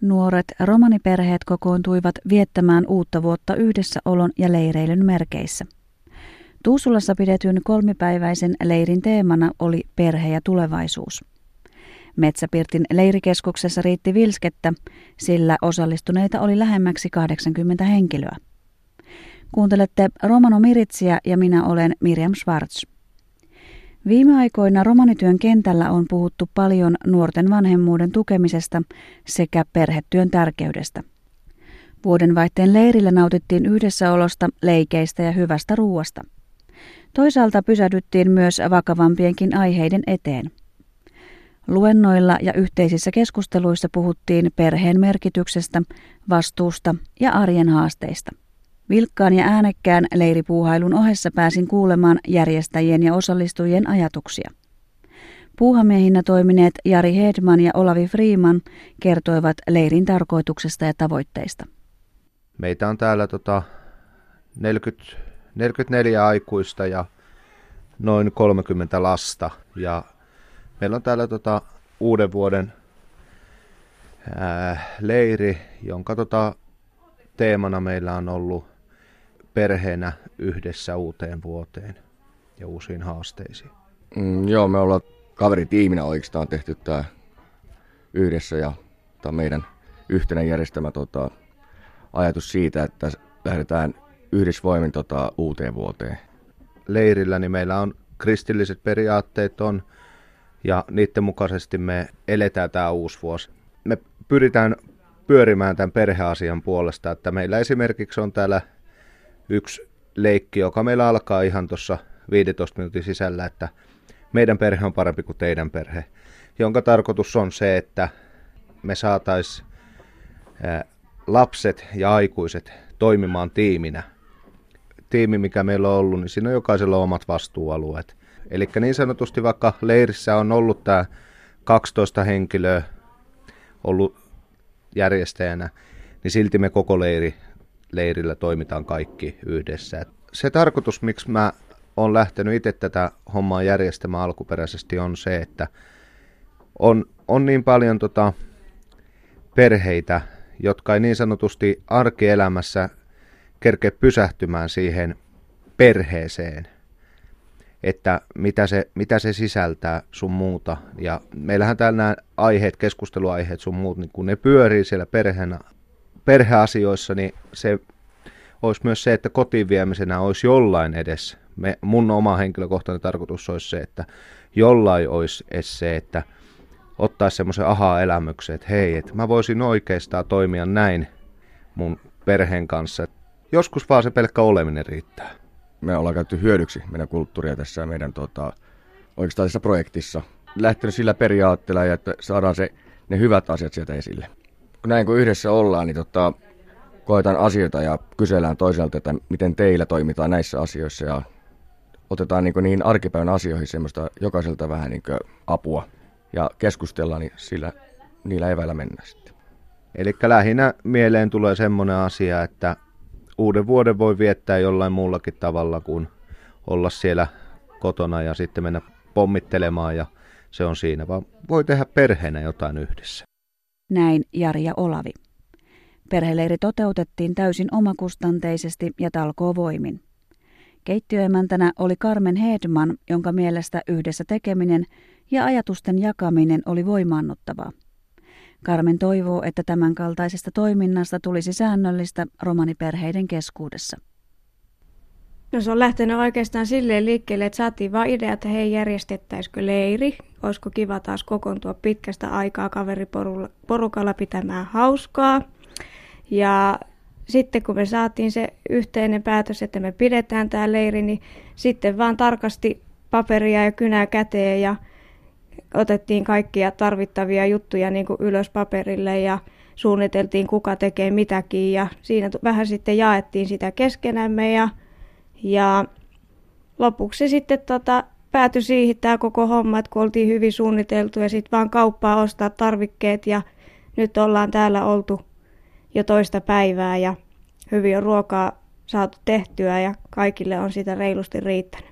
Nuoret romaniperheet kokoontuivat viettämään uutta vuotta yhdessäolon ja leireilyn merkeissä. Tuusulassa pidetyn kolmipäiväisen leirin teemana oli perhe ja tulevaisuus. Metsäpirtin leirikeskuksessa riitti vilskettä, sillä osallistuneita oli lähemmäksi 80 henkilöä. Kuuntelette Romano Miritsiä ja minä olen Miriam Schwartz. Viime aikoina romanityön kentällä on puhuttu paljon nuorten vanhemmuuden tukemisesta sekä perhetyön tärkeydestä. Vuodenvaihteen leirillä nautittiin yhdessäolosta, leikeistä ja hyvästä ruuasta. Toisaalta pysähdyttiin myös vakavampienkin aiheiden eteen. Luennoilla ja yhteisissä keskusteluissa puhuttiin perheen merkityksestä, vastuusta ja arjen haasteista. Vilkkaan ja äänekkään leiripuuhailun ohessa pääsin kuulemaan järjestäjien ja osallistujien ajatuksia. Puuhamiehinä toimineet Jari Hedman ja Olavi Freeman kertoivat leirin tarkoituksesta ja tavoitteista. Meitä on täällä tota 40, 44 aikuista ja noin 30 lasta. Ja meillä on täällä tota uuden vuoden ää, leiri, jonka tota teemana meillä on ollut perheenä yhdessä uuteen vuoteen ja uusiin haasteisiin? Mm, joo, me ollaan kaveritiiminä oikeastaan tehty tämä yhdessä ja tämä meidän yhtenä järjestämä tota, ajatus siitä, että lähdetään yhdessä voimin tota, uuteen vuoteen. Leirillä niin meillä on kristilliset periaatteet on ja niiden mukaisesti me eletään tämä uusi vuosi. Me pyritään pyörimään tämän perheasian puolesta, että meillä esimerkiksi on täällä yksi leikki, joka meillä alkaa ihan tuossa 15 minuutin sisällä, että meidän perhe on parempi kuin teidän perhe, jonka tarkoitus on se, että me saataisiin lapset ja aikuiset toimimaan tiiminä. Tiimi, mikä meillä on ollut, niin siinä on jokaisella omat vastuualueet. Eli niin sanotusti vaikka leirissä on ollut tämä 12 henkilöä ollut järjestäjänä, niin silti me koko leiri leirillä toimitaan kaikki yhdessä. Se tarkoitus, miksi mä oon lähtenyt itse tätä hommaa järjestämään alkuperäisesti, on se, että on, on niin paljon tota perheitä, jotka ei niin sanotusti arkielämässä kerkeä pysähtymään siihen perheeseen, että mitä se, mitä se sisältää sun muuta. Ja meillähän täällä nämä aiheet, keskusteluaiheet sun muut, niin kun ne pyörii siellä perheenä perheasioissa, niin se olisi myös se, että kotiin viemisenä olisi jollain edes. Me, mun oma henkilökohtainen tarkoitus olisi se, että jollain olisi edes se, että ottaisi semmoisen aha-elämyksen, että hei, että mä voisin oikeastaan toimia näin mun perheen kanssa. Joskus vaan se pelkkä oleminen riittää. Me ollaan käytetty hyödyksi meidän kulttuuria tässä meidän tota, oikeastaan tässä projektissa. Lähtenyt sillä periaatteella, että saadaan se, ne hyvät asiat sieltä esille näin kun yhdessä ollaan, niin tota, koetaan asioita ja kysellään toiselta, että miten teillä toimitaan näissä asioissa ja otetaan niin niihin arkipäivän asioihin semmoista jokaiselta vähän niin apua ja keskustellaan, niin sillä, niillä eväillä mennään sitten. Eli lähinnä mieleen tulee semmoinen asia, että uuden vuoden voi viettää jollain muullakin tavalla kuin olla siellä kotona ja sitten mennä pommittelemaan ja se on siinä, vaan voi tehdä perheenä jotain yhdessä. Näin Jari ja Olavi. Perheleiri toteutettiin täysin omakustanteisesti ja talkoovoimin. Keittiöemäntänä oli Carmen Hedman, jonka mielestä yhdessä tekeminen ja ajatusten jakaminen oli voimaannuttavaa. Carmen toivoo, että tämän kaltaisesta toiminnasta tulisi säännöllistä romaniperheiden keskuudessa. No se on lähtenyt oikeastaan silleen liikkeelle, että saatiin vaan idea, että hei järjestettäisikö leiri. Olisiko kiva taas kokoontua pitkästä aikaa kaveriporukalla pitämään hauskaa. Ja sitten kun me saatiin se yhteinen päätös, että me pidetään tämä leiri, niin sitten vaan tarkasti paperia ja kynää käteen ja otettiin kaikkia tarvittavia juttuja niin kuin ylös paperille ja suunniteltiin kuka tekee mitäkin ja siinä vähän sitten jaettiin sitä keskenämme ja ja lopuksi sitten tota, päätyi siihen tämä koko homma, että kun oltiin hyvin suunniteltu ja sitten vaan kauppaa ostaa tarvikkeet ja nyt ollaan täällä oltu jo toista päivää ja hyvin on ruokaa saatu tehtyä ja kaikille on sitä reilusti riittänyt.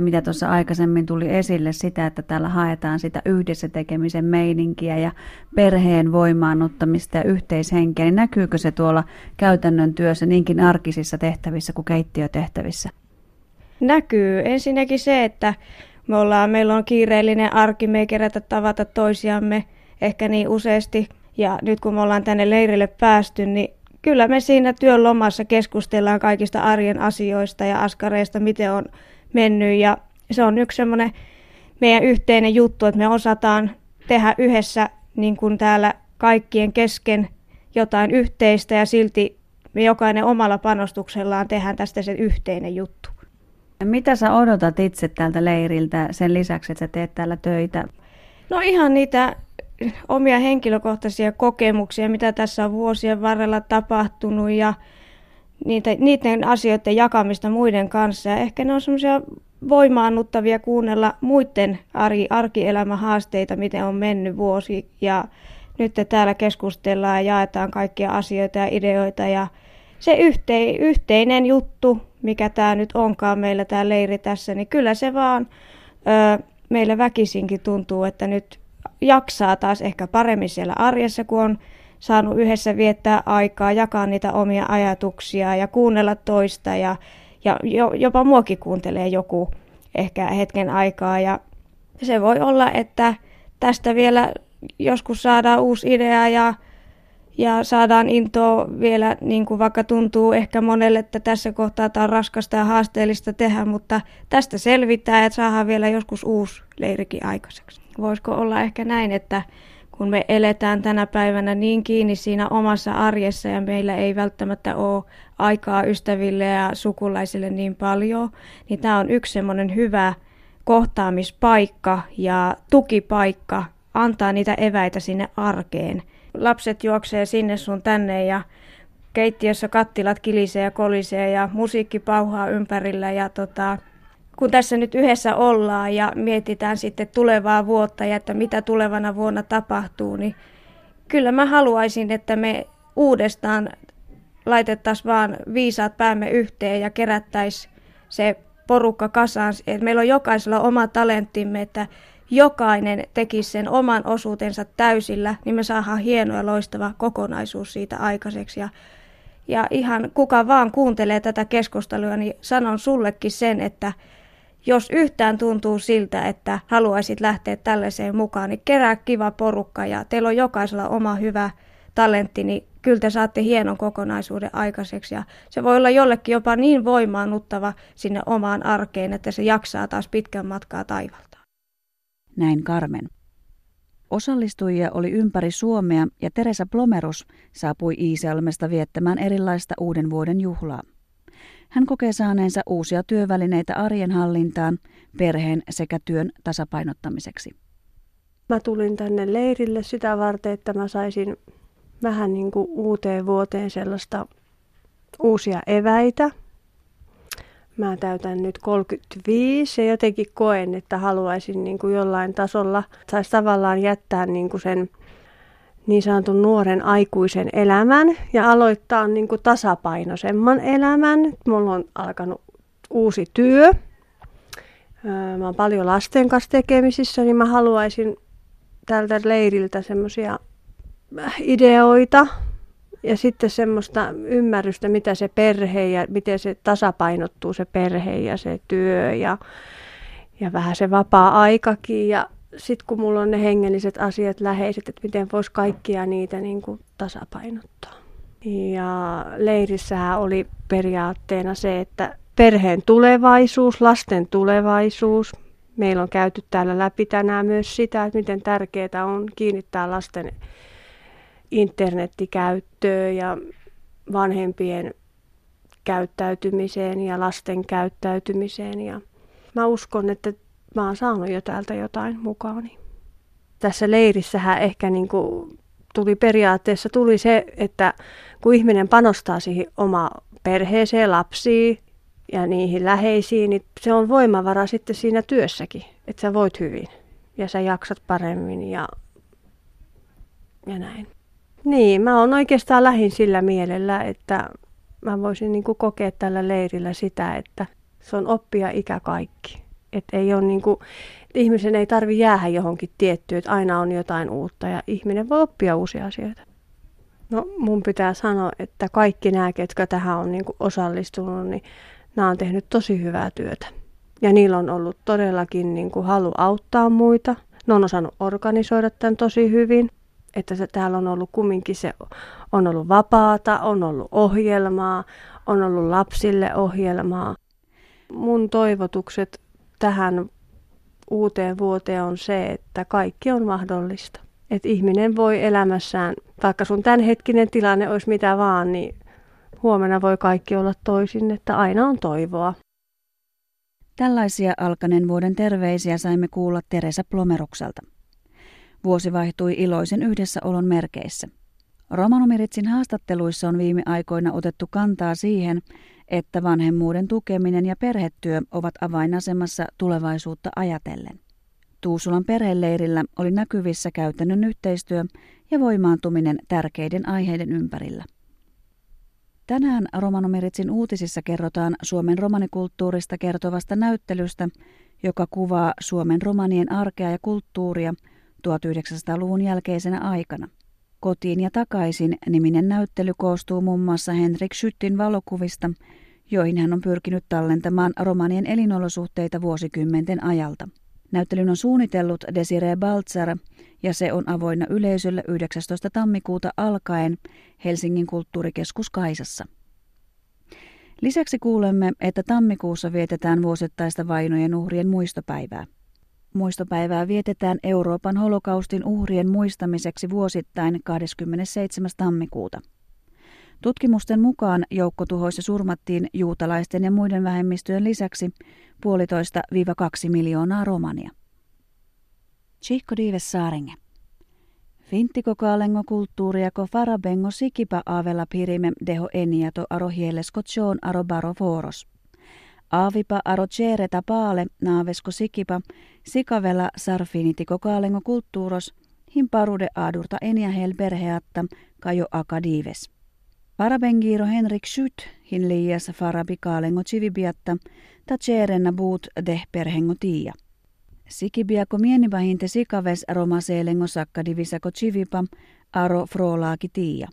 Mitä tuossa aikaisemmin tuli esille, sitä, että täällä haetaan sitä yhdessä tekemisen meininkiä ja perheen voimaannuttamista ja yhteishenkeä, niin näkyykö se tuolla käytännön työssä niinkin arkisissa tehtävissä kuin keittiötehtävissä? Näkyy. Ensinnäkin se, että me ollaan, meillä on kiireellinen arki, me ei kerätä tavata toisiamme ehkä niin useasti. Ja nyt kun me ollaan tänne leirille päästy, niin kyllä me siinä työn lomassa keskustellaan kaikista arjen asioista ja askareista, miten on mennyt. Ja se on yksi semmoinen meidän yhteinen juttu, että me osataan tehdä yhdessä niin kuin täällä kaikkien kesken jotain yhteistä ja silti me jokainen omalla panostuksellaan tehdään tästä se yhteinen juttu. Mitä sä odotat itse tältä leiriltä sen lisäksi, että sä teet täällä töitä? No ihan niitä omia henkilökohtaisia kokemuksia, mitä tässä on vuosien varrella tapahtunut ja niitä, niiden asioiden jakamista muiden kanssa. Ja ehkä ne on semmoisia voimaannuttavia kuunnella muiden arki, arkielämän haasteita, miten on mennyt vuosi. Ja nyt täällä keskustellaan ja jaetaan kaikkia asioita ja ideoita. Ja se yhtei, yhteinen juttu, mikä tämä nyt onkaan meillä tämä leiri tässä, niin kyllä se vaan ö, meille väkisinkin tuntuu, että nyt jaksaa taas ehkä paremmin siellä arjessa, kun on saanut yhdessä viettää aikaa, jakaa niitä omia ajatuksia ja kuunnella toista ja, ja jopa muokin kuuntelee joku ehkä hetken aikaa ja se voi olla, että tästä vielä joskus saadaan uusi idea ja, ja saadaan intoa vielä, niin kuin vaikka tuntuu ehkä monelle, että tässä kohtaa tämä on raskasta ja haasteellista tehdä, mutta tästä selvitään, että saadaan vielä joskus uusi leirikin aikaiseksi. Voisiko olla ehkä näin, että kun me eletään tänä päivänä niin kiinni siinä omassa arjessa ja meillä ei välttämättä ole aikaa ystäville ja sukulaisille niin paljon, niin tämä on yksi semmoinen hyvä kohtaamispaikka ja tukipaikka antaa niitä eväitä sinne arkeen. Lapset juoksee sinne sun tänne ja keittiössä kattilat kilisee ja kolisee ja musiikki pauhaa ympärillä ja tota, kun tässä nyt yhdessä ollaan ja mietitään sitten tulevaa vuotta ja että mitä tulevana vuonna tapahtuu, niin kyllä mä haluaisin, että me uudestaan laitettaisiin vaan viisaat päämme yhteen ja kerättäisiin se porukka kasaan, että meillä on jokaisella oma talenttimme, että jokainen tekisi sen oman osuutensa täysillä, niin me saadaan hieno ja loistava kokonaisuus siitä aikaiseksi. Ja, ja ihan kuka vaan kuuntelee tätä keskustelua, niin sanon sullekin sen, että jos yhtään tuntuu siltä, että haluaisit lähteä tällaiseen mukaan, niin kerää kiva porukka ja teillä on jokaisella oma hyvä talentti, niin kyllä te saatte hienon kokonaisuuden aikaiseksi. Ja se voi olla jollekin jopa niin voimaannuttava sinne omaan arkeen, että se jaksaa taas pitkän matkaa taivalta. Näin Carmen. Osallistujia oli ympäri Suomea ja Teresa Plomerus saapui Iisalmesta viettämään erilaista uuden vuoden juhlaa. Hän kokee saaneensa uusia työvälineitä arjen hallintaan, perheen sekä työn tasapainottamiseksi. Mä tulin tänne leirille sitä varten, että mä saisin vähän niin kuin uuteen vuoteen sellaista uusia eväitä. Mä täytän nyt 35 ja jotenkin koen, että haluaisin niin kuin jollain tasolla, saisi tavallaan jättää niin kuin sen niin sanotun nuoren aikuisen elämän ja aloittaa niin kuin tasapainoisemman elämän. Mulla on alkanut uusi työ. Mä oon paljon lasten kanssa tekemisissä, niin mä haluaisin tältä leiriltä semmoisia äh, ideoita ja sitten semmoista ymmärrystä, mitä se perhe ja miten se tasapainottuu se perhe ja se työ ja, ja vähän se vapaa-aikakin ja sitten kun mulla on ne hengelliset asiat läheiset, että miten voisi kaikkia niitä niin kuin tasapainottaa. Ja leirissähän oli periaatteena se, että perheen tulevaisuus, lasten tulevaisuus. Meillä on käyty täällä läpi tänään myös sitä, että miten tärkeää on kiinnittää lasten internettikäyttöön ja vanhempien käyttäytymiseen ja lasten käyttäytymiseen. Ja mä uskon, että mä oon saanut jo täältä jotain mukaani. Tässä leirissähän ehkä niin kuin tuli periaatteessa tuli se, että kun ihminen panostaa siihen oma perheeseen, lapsiin ja niihin läheisiin, niin se on voimavara sitten siinä työssäkin, että sä voit hyvin ja sä jaksat paremmin ja, ja näin. Niin, mä oon oikeastaan lähin sillä mielellä, että mä voisin niin kokea tällä leirillä sitä, että se on oppia ikä kaikki Että ei ole niin kuin, ihmisen ei tarvi jäädä johonkin tiettyyn, että aina on jotain uutta ja ihminen voi oppia uusia asioita. No mun pitää sanoa, että kaikki nämä, ketkä tähän on niin kuin osallistunut, niin nämä on tehnyt tosi hyvää työtä. Ja niillä on ollut todellakin niin kuin halu auttaa muita. Ne on osannut organisoida tämän tosi hyvin. Että se täällä on ollut kumminkin se, on ollut vapaata, on ollut ohjelmaa, on ollut lapsille ohjelmaa. Mun toivotukset tähän uuteen vuoteen on se, että kaikki on mahdollista. Että ihminen voi elämässään, vaikka sun tämänhetkinen tilanne olisi mitä vaan, niin huomenna voi kaikki olla toisin, että aina on toivoa. Tällaisia alkaneen vuoden terveisiä saimme kuulla Teresa Plomerukselta. Vuosi vaihtui iloisen yhdessäolon merkeissä. Romanomiritsin haastatteluissa on viime aikoina otettu kantaa siihen, että vanhemmuuden tukeminen ja perhetyö ovat avainasemassa tulevaisuutta ajatellen. Tuusulan perheleirillä oli näkyvissä käytännön yhteistyö ja voimaantuminen tärkeiden aiheiden ympärillä. Tänään Romanomiritsin uutisissa kerrotaan Suomen romanikulttuurista kertovasta näyttelystä, joka kuvaa Suomen romanien arkea ja kulttuuria 1900-luvun jälkeisenä aikana. Kotiin ja takaisin niminen näyttely koostuu muun muassa Henrik Schüttin valokuvista, joihin hän on pyrkinyt tallentamaan romanien elinolosuhteita vuosikymmenten ajalta. Näyttelyn on suunnitellut Desiree Baltzar ja se on avoinna yleisölle 19. tammikuuta alkaen Helsingin kulttuurikeskus Kaisassa. Lisäksi kuulemme, että tammikuussa vietetään vuosittaista vainojen uhrien muistopäivää. Muistopäivää vietetään Euroopan holokaustin uhrien muistamiseksi vuosittain 27. tammikuuta. Tutkimusten mukaan joukkotuhoissa surmattiin juutalaisten ja muiden vähemmistöjen lisäksi puolitoista viiva kaksi miljoonaa romania. Chico Dives Saaringe. Finttiko kaalengo kulttuuriako farabengo sikipa avella pirime deho eniato aro hielesko tjoon aro baro foros. Aavipa aro tjeereta paale naavesko sikipa sikavella sarfinitiko kaalengo kulttuuros him parude adurta enia hel perheatta kajo akadives. Parabengiro Henrik Schütt hin liias farabikaalengo civibiatta ta tjeerenna buut deh perhengo tiia. Sikibiako mienivahinte sikaves romaseelengo sakkadivisako civipa aro frolaaki tiia.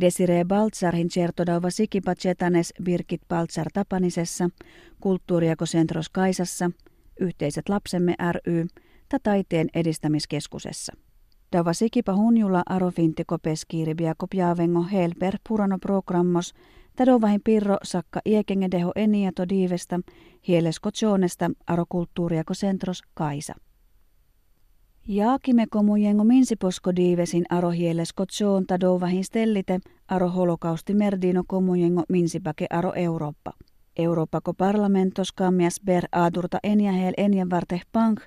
Desiree Baltzarhin certodauva sikipa chetanes Birgit Baltzar Tapanisessa, Kulttuuriako Sentros Kaisassa, Yhteiset lapsemme ry, ta taiteen edistämiskeskusessa. Dava sikipa hunjula arofinti kopeskiiri biako piavengo helper purano programmos, tadovahin pirro sakka iekenge deho eniato diivesta, hielesko tjoonesta aro kulttuuriako sentros kaisa. Jaakime komujengo minsiposko diivesin aro hielesko tadovahin stellite aro holokausti merdino komujengo minsipake aro Eurooppa. Euroopako parlamentos kammias ber aadurta eniahel enjavarte pank,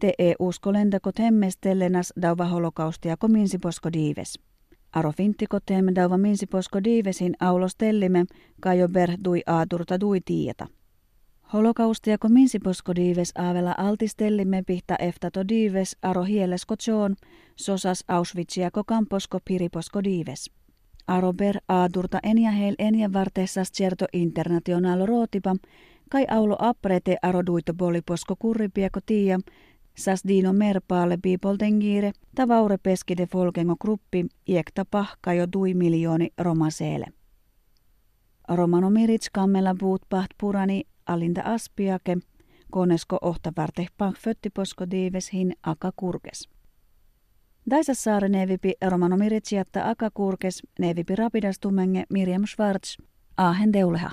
te e usko lendakot hemmestellenas dauva holokaustia ko minsiposko diives. Aro fintikot teemme dauva minsiposko diivesin aulos tellime, kajo ber dui aadurta dui tieta. Holokaustia ko minsiposko diives aavella altistellimme pihta eftato diives aro hielesko tjoon, sosas Auschwitzia ko kamposko piriposko diives. Arober aadurta eniahel enia vartessas certo internationalo rootipa, kai aulo aprete aroduito poliposko kurripieko tiia, sas dino biipoltengire, ta vaure peskide folkengo gruppi, iekta pahka jo dui miljooni romaseele. Romano mirits kammella buut paht purani alinta aspiake, konesko ohta varte pah föttiposko diives hin aka kurkes. Daisassaare nevipi Romano Miritsiatta Akakurkes, nevipi Rapidastumenge Miriam Schwartz, Aahen Deuleha.